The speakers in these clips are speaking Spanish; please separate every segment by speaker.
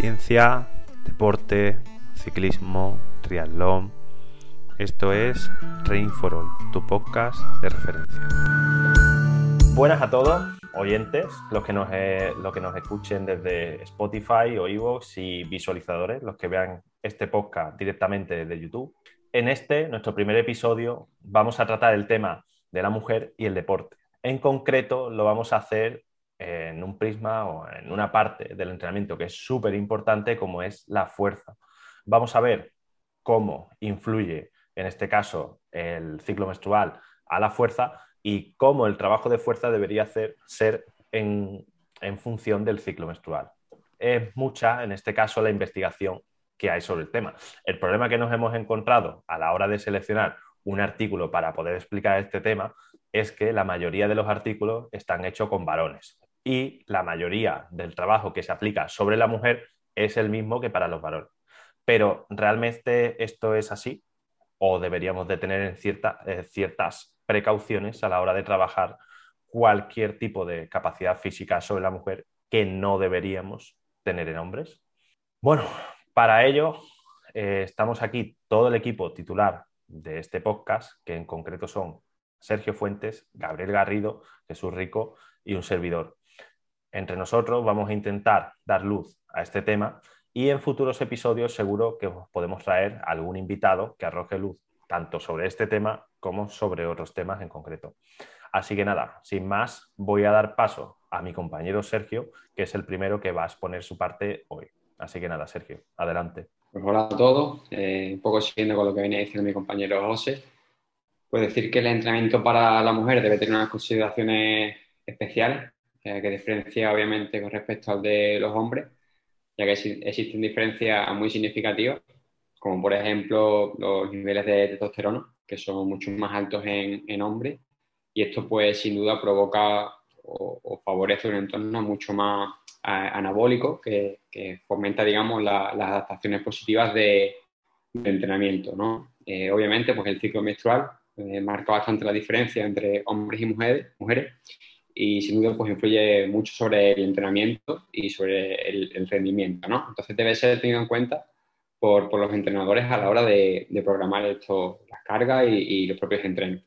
Speaker 1: ciencia, deporte, ciclismo, triatlón. Esto es Rain for All, tu podcast de referencia. Buenas a todos, oyentes, los que nos, eh, que nos escuchen desde Spotify o Evox y visualizadores, los que vean este podcast directamente desde YouTube. En este, nuestro primer episodio, vamos a tratar el tema de la mujer y el deporte. En concreto, lo vamos a hacer en un prisma o en una parte del entrenamiento que es súper importante como es la fuerza. Vamos a ver cómo influye, en este caso, el ciclo menstrual a la fuerza y cómo el trabajo de fuerza debería hacer, ser en, en función del ciclo menstrual. Es mucha, en este caso, la investigación que hay sobre el tema. El problema que nos hemos encontrado a la hora de seleccionar un artículo para poder explicar este tema es que la mayoría de los artículos están hechos con varones y la mayoría del trabajo que se aplica sobre la mujer es el mismo que para los varones. Pero ¿realmente esto es así? ¿O deberíamos de tener en eh, ciertas precauciones a la hora de trabajar cualquier tipo de capacidad física sobre la mujer que no deberíamos tener en hombres? Bueno, para ello eh, estamos aquí todo el equipo titular de este podcast, que en concreto son Sergio Fuentes, Gabriel Garrido, Jesús Rico y un servidor entre nosotros vamos a intentar dar luz a este tema y en futuros episodios seguro que podemos traer algún invitado que arroje luz tanto sobre este tema como sobre otros temas en concreto. Así que nada, sin más, voy a dar paso a mi compañero Sergio, que es el primero que va a exponer su parte hoy. Así que nada, Sergio, adelante.
Speaker 2: Pues hola a todos, eh, un poco siguiendo con lo que viene diciendo mi compañero José, puedo decir que el entrenamiento para la mujer debe tener unas consideraciones especiales eh, que diferencia obviamente con respecto al de los hombres, ya que existen diferencias muy significativas, como por ejemplo los niveles de testosterona, que son mucho más altos en, en hombres, y esto pues sin duda provoca o, favorece un entorno mucho más anabólico que, fomenta, digamos, las adaptaciones positivas de, entrenamiento, ¿no? Eh, obviamente, pues el ciclo menstrual eh, marca bastante la diferencia entre hombres y mujeres, mujeres y sin duda pues influye mucho sobre el entrenamiento y sobre el, rendimiento, ¿no? Entonces debe ser tenido en cuenta por, por los entrenadores a la hora de, programar esto, las cargas y, los propios entrenos.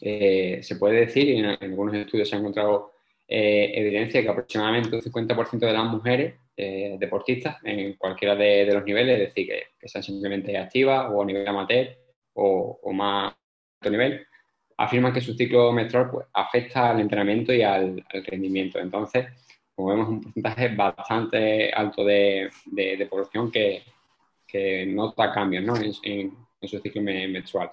Speaker 2: Eh, se puede decir, y en, algunos estudios se ha encontrado eh, evidencia que aproximadamente un 50% de las mujeres eh, deportistas en cualquiera de, de, los niveles, es decir, que, que, sean simplemente activas o a nivel amateur o, o más alto nivel, afirman que su ciclo menstrual pues, afecta al entrenamiento y al, rendimiento. Entonces, como vemos, un porcentaje bastante alto de, de, población que, que, nota cambios ¿no? en, su ciclo menstrual.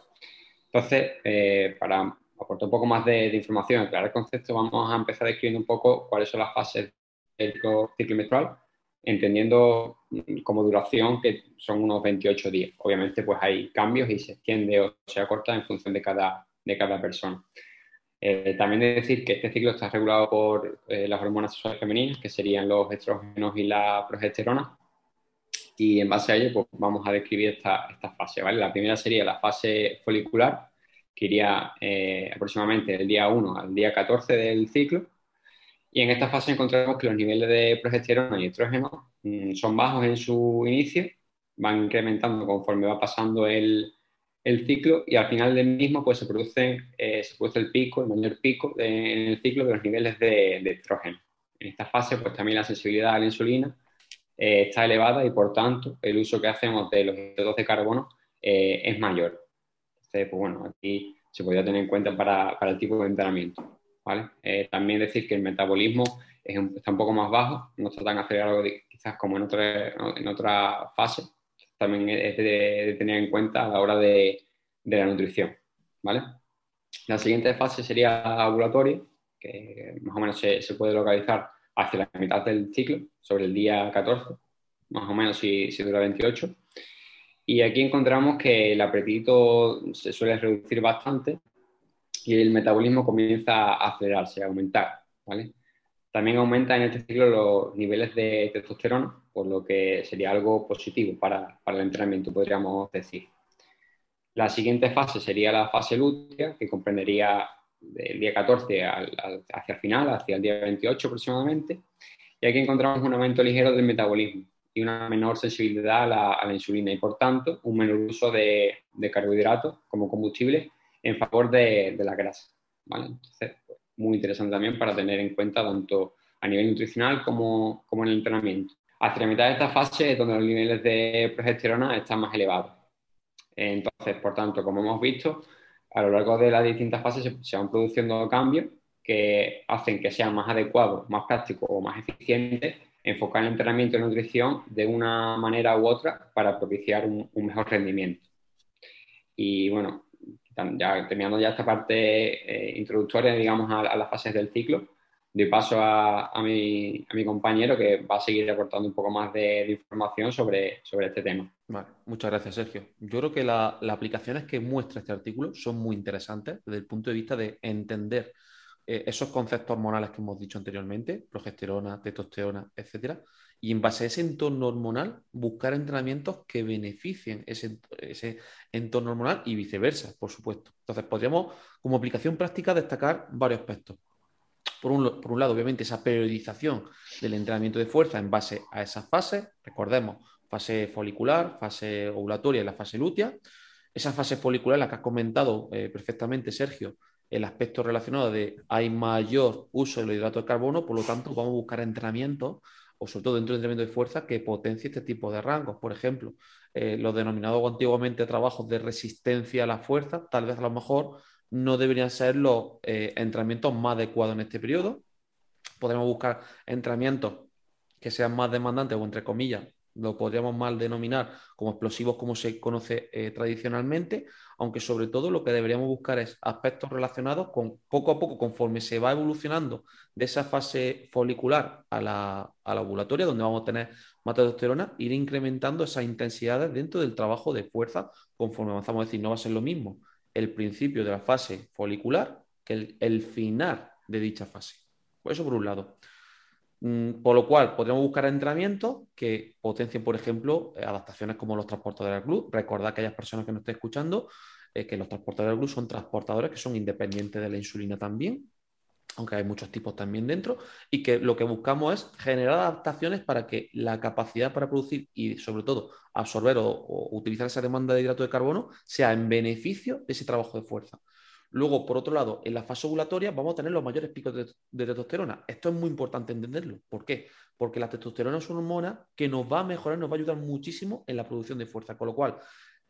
Speaker 2: Entonces, eh, para aportar un poco más de, información, aclarar el concepto, vamos a empezar describiendo un poco cuáles son las fases del ciclo menstrual, entendiendo como duración que son unos 28 días. Obviamente, pues hay cambios y se extiende o se acorta en función de cada, de cada persona. Eh, también de decir que este ciclo está regulado por eh, las hormonas sexuales femeninas, que serían los estrógenos y la progesterona. Y en base a ello, pues vamos a describir esta, esta fase. ¿vale? La primera sería la fase folicular, que iría eh, aproximadamente del día 1 al día 14 del ciclo. Y en esta fase encontramos que los niveles de progesterona y estrógeno mm, son bajos en su inicio, van incrementando conforme va pasando el, el ciclo y al final del mismo pues se produce, eh, se produce el pico, el mayor pico en el ciclo de los niveles de, estrógeno. En esta fase pues también la sensibilidad a la insulina eh, está elevada y por tanto el uso que hacemos de los hidratos de carbono eh, es mayor. Entonces, pues bueno, aquí se podría tener en cuenta para, para el tipo de entrenamiento. ¿vale? también decir que el metabolismo es está un poco más bajo, no está tan acelerado quizás como en otra, en otra fase, también es de, tener en cuenta a la hora de, la nutrición. ¿vale? La siguiente fase sería ovulatoria, que más o menos se, puede localizar hacia la mitad del ciclo, sobre el día 14, más o menos si, si dura 28. Y aquí encontramos que el apetito se suele reducir bastante y el metabolismo comienza a acelerarse, a aumentar. ¿vale? También aumenta en este ciclo los niveles de testosterona, por lo que sería algo positivo para, para, el entrenamiento, podríamos decir. La siguiente fase sería la fase lútea, que comprendería del día 14 hacia el final, hacia el día 28 aproximadamente, y aquí encontramos un aumento ligero del metabolismo. y una menor sensibilidad a la, insulina y por tanto un menor uso de, carbohidratos como combustible en favor de, la grasa. Entonces, pues, muy interesante también para tener en cuenta tanto a nivel nutricional como, como en el entrenamiento. Hacia la mitad de esta fase es donde los niveles de progesterona están más elevados. Entonces, por tanto, como hemos visto, a lo largo de las distintas fases se, van produciendo cambios que hacen que sea más adecuado, más práctico o más eficiente enfocar el entrenamiento y nutrición de una manera u otra para propiciar un, mejor rendimiento. Y bueno, ya terminando ya esta parte eh, introductoria, digamos, a, las fases del ciclo, doy paso a, mi, compañero que va a seguir aportando un poco más de, información sobre, sobre este tema.
Speaker 3: Vale, muchas gracias, Sergio. Yo creo que las aplicaciones que muestra este artículo son muy interesantes desde el punto de vista de entender eh, esos conceptos hormonales que hemos dicho anteriormente, progesterona, testosterona, etcétera, y en base a ese entorno hormonal, buscar entrenamientos que beneficien ese, entorno hormonal y viceversa, por supuesto. Entonces, podríamos, como aplicación práctica, destacar varios aspectos. Por un, por un, lado, obviamente, esa periodización del entrenamiento de fuerza en base a esas fases. Recordemos, fase folicular, fase ovulatoria y la fase lútea. Esa fase folicular, la que has comentado eh, perfectamente, Sergio, el aspecto relacionado de hay mayor uso del hidrato de carbono, por lo tanto, vamos a buscar entrenamientos, o sobre todo dentro del entrenamiento de fuerza, que potencie este tipo de rangos. Por ejemplo, eh, los denominados antiguamente trabajos de resistencia a la fuerza, tal vez a lo mejor no deberían ser los eh, entrenamientos más adecuados en este periodo. Podremos buscar entrenamientos que sean más demandantes o, entre comillas, lo podríamos mal denominar como explosivos como se conoce eh, tradicionalmente, aunque sobre todo lo que deberíamos buscar es aspectos relacionados con poco a poco, conforme se va evolucionando de esa fase folicular a la, a la ovulatoria, donde vamos a tener más ir incrementando esas intensidades dentro del trabajo de fuerza conforme avanzamos. Es decir, no va a ser lo mismo el principio de la fase folicular que el, final de dicha fase. Eso por un lado. Mm, por lo cual, podríamos buscar entrenamientos que potencien, por ejemplo, eh, adaptaciones como los transportadores del GLUT. Recordad a aquellas personas que nos estén escuchando eh, que los transportadores del GLUT son transportadores que son independientes de la insulina también, aunque hay muchos tipos también dentro, y que lo que buscamos es generar adaptaciones para que la capacidad para producir y sobre todo absorber o utilizar esa demanda de hidrato de carbono sea en beneficio de ese trabajo de fuerza. Luego, por otro lado, en la fase ovulatoria vamos a tener los mayores picos de, testosterona. Esto es muy importante entenderlo. ¿Por qué? Porque la testosterona es una hormona que nos va a mejorar, nos va a ayudar muchísimo en la producción de fuerza. Con lo cual,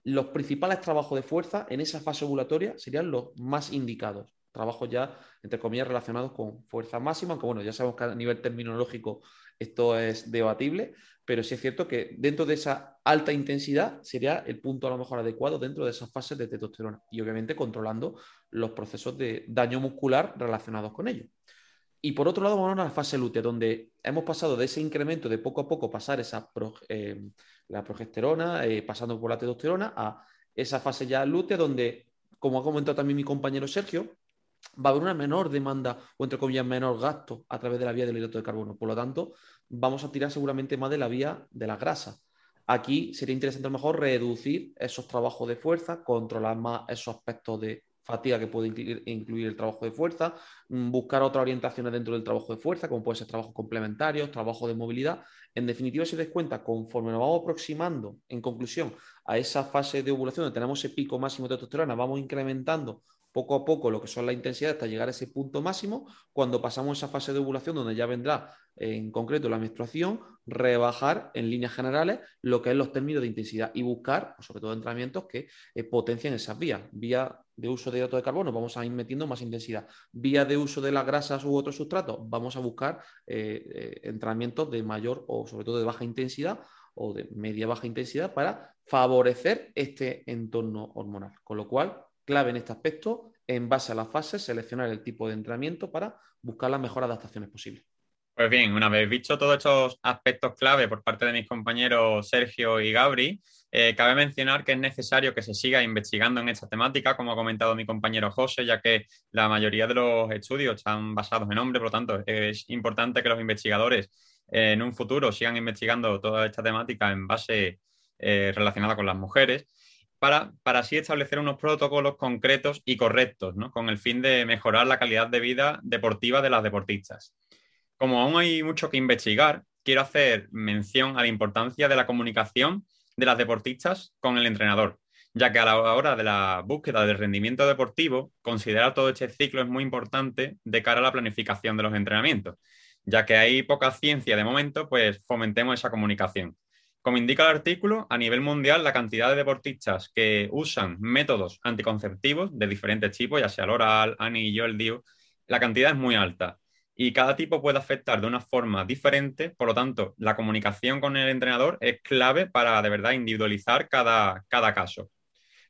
Speaker 3: los principales trabajos de fuerza en esa fase ovulatoria serían los más indicados. Trabajos ya, entre comillas, relacionados con fuerza máxima, aunque bueno, ya sabemos que a nivel terminológico esto es debatible, pero sí es cierto que dentro de esa alta intensidad sería el punto a lo mejor adecuado dentro de esas fases de testosterona y obviamente controlando los procesos de daño muscular relacionados con ello. Y por otro lado, vamos a la fase lútea, donde hemos pasado de ese incremento de poco a poco pasar esa eh, la progesterona, eh, pasando por la testosterona, a esa fase ya lútea, donde, como ha comentado también mi compañero Sergio, va a haber una menor demanda o entre comillas menor gasto a través de la vía del hidrato de carbono. Por lo tanto, vamos a tirar seguramente más de la vía de la grasa. Aquí sería interesante a lo mejor reducir esos trabajos de fuerza, controlar más esos aspectos de fatiga que puede incluir, el trabajo de fuerza, mm, buscar otras orientaciones dentro del trabajo de fuerza, como puede ser trabajos complementarios, trabajo de movilidad. En definitiva, si des cuenta, conforme nos vamos aproximando, en conclusión, a esa fase de ovulación donde tenemos ese pico máximo de testosterona, vamos incrementando poco a poco lo que son la intensidad hasta llegar a ese punto máximo. Cuando pasamos esa fase de ovulación, donde ya vendrá en concreto la menstruación, rebajar en líneas generales lo que es los términos de intensidad y buscar, sobre todo, entrenamientos que eh, potencien esas vías. Vía de uso de hidrato de carbono, vamos a ir metiendo más intensidad. Vía de uso de las grasas u otros sustratos, vamos a buscar eh, eh, entrenamientos de mayor o sobre todo de baja intensidad o de media baja intensidad para favorecer este entorno hormonal. Con lo cual, clave en este aspecto, en base a las fases, seleccionar el tipo de entrenamiento para buscar las mejores adaptaciones posibles.
Speaker 4: Pues bien, una vez visto todos estos aspectos clave por parte de mis compañeros Sergio y Gabri, eh, cabe mencionar que es necesario que se siga investigando en esta temática, como ha comentado mi compañero José, ya que la mayoría de los estudios están basados en hombres, por lo tanto es importante que los investigadores eh, en un futuro sigan investigando toda esta temática en base eh, relacionada con las mujeres para, así establecer unos protocolos concretos y correctos, ¿no? con el fin de mejorar la calidad de vida deportiva de las deportistas. Como aún hay mucho que investigar, quiero hacer mención a la importancia de la comunicación de las deportistas con el entrenador, ya que a la hora de la búsqueda del rendimiento deportivo, considerar todo este ciclo es muy importante de cara a la planificación de los entrenamientos, ya que hay poca ciencia de momento, pues fomentemos esa comunicación. Como indica el artículo, a nivel mundial la cantidad de deportistas que usan métodos anticonceptivos de diferentes tipos, ya sea el oral, anillo, el DIU, la cantidad es muy alta y cada tipo puede afectar de una forma diferente, por lo tanto, la comunicación con el entrenador es clave para de verdad individualizar cada, cada caso.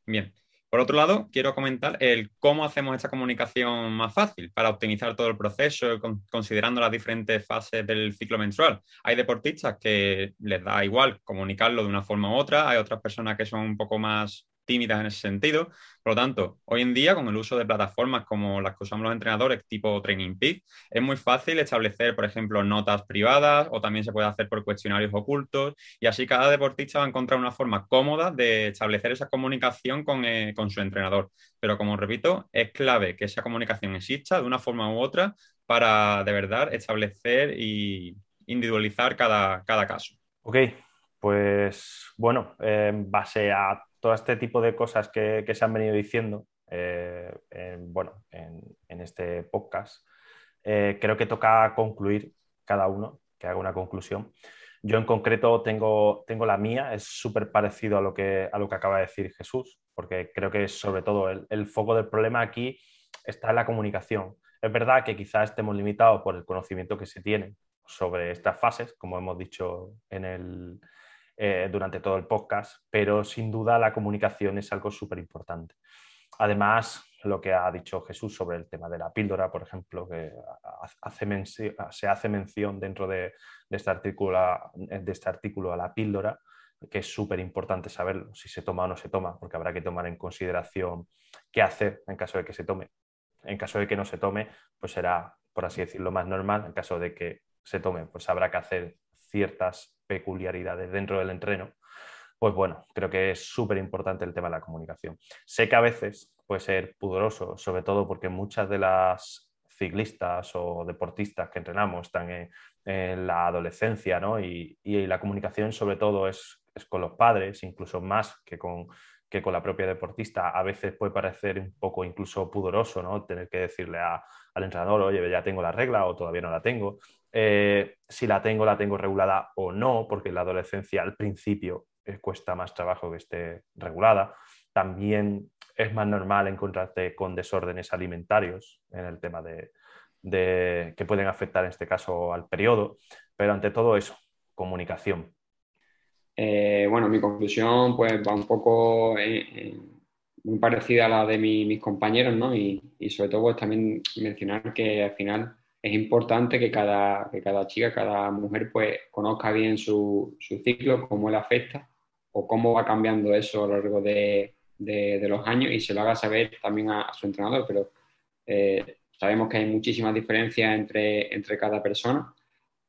Speaker 4: Bien, por otro lado, quiero comentar el cómo hacemos esta comunicación más fácil para optimizar todo el proceso, considerando las diferentes fases del ciclo menstrual. Hay deportistas que les da igual comunicarlo de una forma u otra, hay otras personas que son un poco más tímidas en ese sentido. Por lo tanto, hoy en día, con el uso de plataformas como las que usamos los entrenadores, tipo Training Peak, es muy fácil establecer, por ejemplo, notas privadas o también se puede hacer por cuestionarios ocultos y así cada deportista va a encontrar una forma cómoda de establecer esa comunicación con, eh, con su entrenador. Pero como repito, es clave que esa comunicación exista de una forma u otra para de verdad establecer y individualizar cada, cada caso.
Speaker 1: Ok, pues bueno, en base a todo este tipo de cosas que, se han venido diciendo eh, en, bueno, en, este podcast, eh, creo que toca concluir cada uno, que haga una conclusión. Yo en concreto tengo, tengo la mía, es súper parecido a lo, que, a lo que acaba de decir Jesús, porque creo que sobre todo el, el foco del problema aquí está en la comunicación. Es verdad que quizás estemos limitados por el conocimiento que se tiene sobre estas fases, como hemos dicho en el, eh, durante todo el podcast, pero sin duda la comunicación es algo súper importante. Además, lo que ha dicho Jesús sobre el tema de la píldora, por ejemplo, que se hace mención dentro de, este artículo, de este artículo a la píldora, que es súper importante saberlo, si se toma o no se toma, porque habrá que tomar en consideración qué hacer en caso de que se tome. En caso de que no se tome, pues será, por así decirlo, más normal. En caso de que se tome, pues habrá que hacer ciertas peculiaridades dentro del entreno, pues bueno, creo que es súper importante el tema de la comunicación. Sé que a veces puede ser pudoroso, sobre todo porque muchas de las ciclistas o deportistas que entrenamos están en, la adolescencia, ¿no? Y, la comunicación sobre todo es, con los padres, incluso más que con, que con la propia deportista. A veces puede parecer un poco incluso pudoroso, ¿no? Tener que decirle al entrenador, oye, ya tengo la regla o todavía no la tengo. Eh, si la tengo, la tengo regulada o no, porque la adolescencia al principio eh, cuesta más trabajo que esté regulada. También es más normal encontrarte con desórdenes alimentarios en el tema de, que pueden afectar en este caso al periodo, pero ante todo eso, comunicación.
Speaker 2: Eh, bueno, mi conclusión pues va un poco muy parecida a la de mis compañeros, ¿no? Y, y sobre todo pues, también mencionar que al final es importante que cada, que cada chica, cada mujer, pues conozca bien su, su, ciclo, cómo le afecta o cómo va cambiando eso a lo largo de, de, los años y se lo haga saber también a, su entrenador. Pero eh, sabemos que hay muchísimas diferencias entre, entre cada persona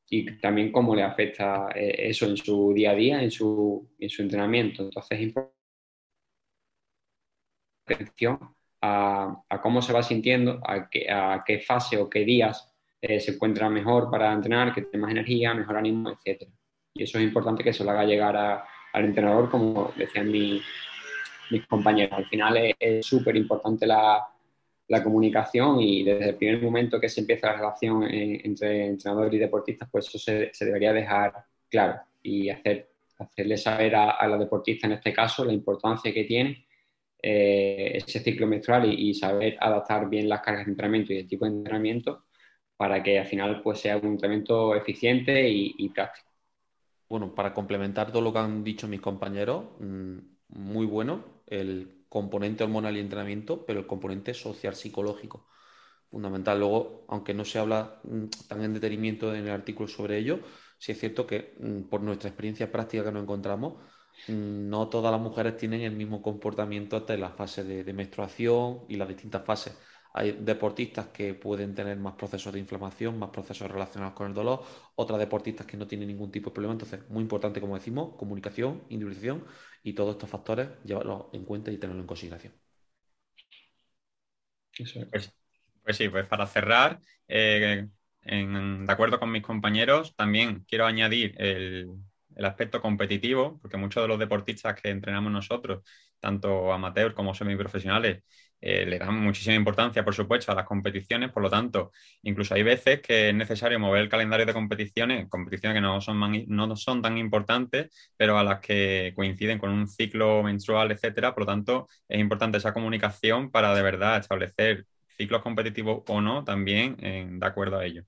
Speaker 2: y también cómo le afecta eh, eso en su día a día, en su, en su entrenamiento. Entonces, es importante atención a, a, cómo se va sintiendo, a qué, a qué fase o qué días eh, se encuentra mejor para entrenar, que tiene más energía, mejor ánimo, etc. Y eso es importante que se lo haga llegar al entrenador, como decían mis compañeros. Al final es súper importante la, comunicación y desde el primer momento que se empieza la relación entre entrenador y deportistas, pues eso se, debería dejar claro y hacer, hacerle saber a, la deportista en este caso la importancia que tiene eh, ese ciclo menstrual y, y, saber adaptar bien las cargas de entrenamiento y el tipo de entrenamiento para que al final pues, sea un entrenamiento eficiente y, práctico.
Speaker 3: Bueno, para complementar todo lo que han dicho mis compañeros, mm, muy bueno el componente hormonal y entrenamiento, pero el componente social psicológico fundamental. Luego, aunque no se habla mm, tan en detenimiento en el artículo sobre ello, sí es cierto que mm, por nuestra experiencia práctica que nos encontramos, no todas las mujeres tienen el mismo comportamiento hasta la fase de menstruación y las distintas fases. Hay deportistas que pueden tener más procesos de inflamación, más procesos relacionados con el dolor, otras deportistas que no tienen ningún tipo de problema. Entonces, muy importante, como decimos, comunicación, individualización y todos estos factores llevarlos en cuenta y tenerlos en consideración.
Speaker 4: Pues, pues, sí, pues para cerrar, eh, de acuerdo con mis compañeros, también quiero añadir el, el aspecto competitivo, porque muchos de los deportistas que entrenamos nosotros, tanto amateurs como semiprofesionales, eh, le dan muchísima importancia, por supuesto, a las competiciones, por lo tanto, incluso hay veces que es necesario mover el calendario de competiciones, competiciones que no son, tan importantes, pero a las que coinciden con un ciclo menstrual, etcétera, por lo tanto, es importante esa comunicación para de verdad establecer ciclos competitivos o no también de acuerdo a ello.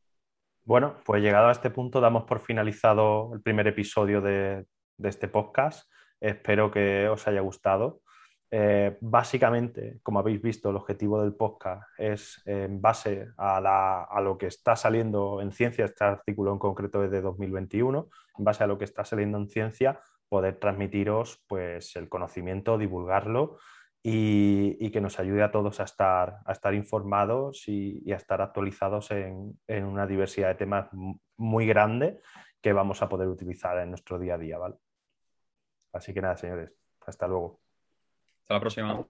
Speaker 1: Bueno, pues llegado a este punto damos por finalizado el primer episodio de, este podcast. Espero que os haya gustado. Eh, básicamente, como habéis visto, el objetivo del podcast es, en base a, lo que está saliendo en ciencia, este artículo en concreto es de 2021, en base a lo que está saliendo en ciencia, poder transmitiros pues, el conocimiento, divulgarlo y, que nos ayude a todos a estar, informados y, a estar actualizados en, una diversidad de temas muy grande que vamos a poder utilizar en nuestro día a día. Así que nada, señores, hasta luego.
Speaker 4: Hasta la próxima.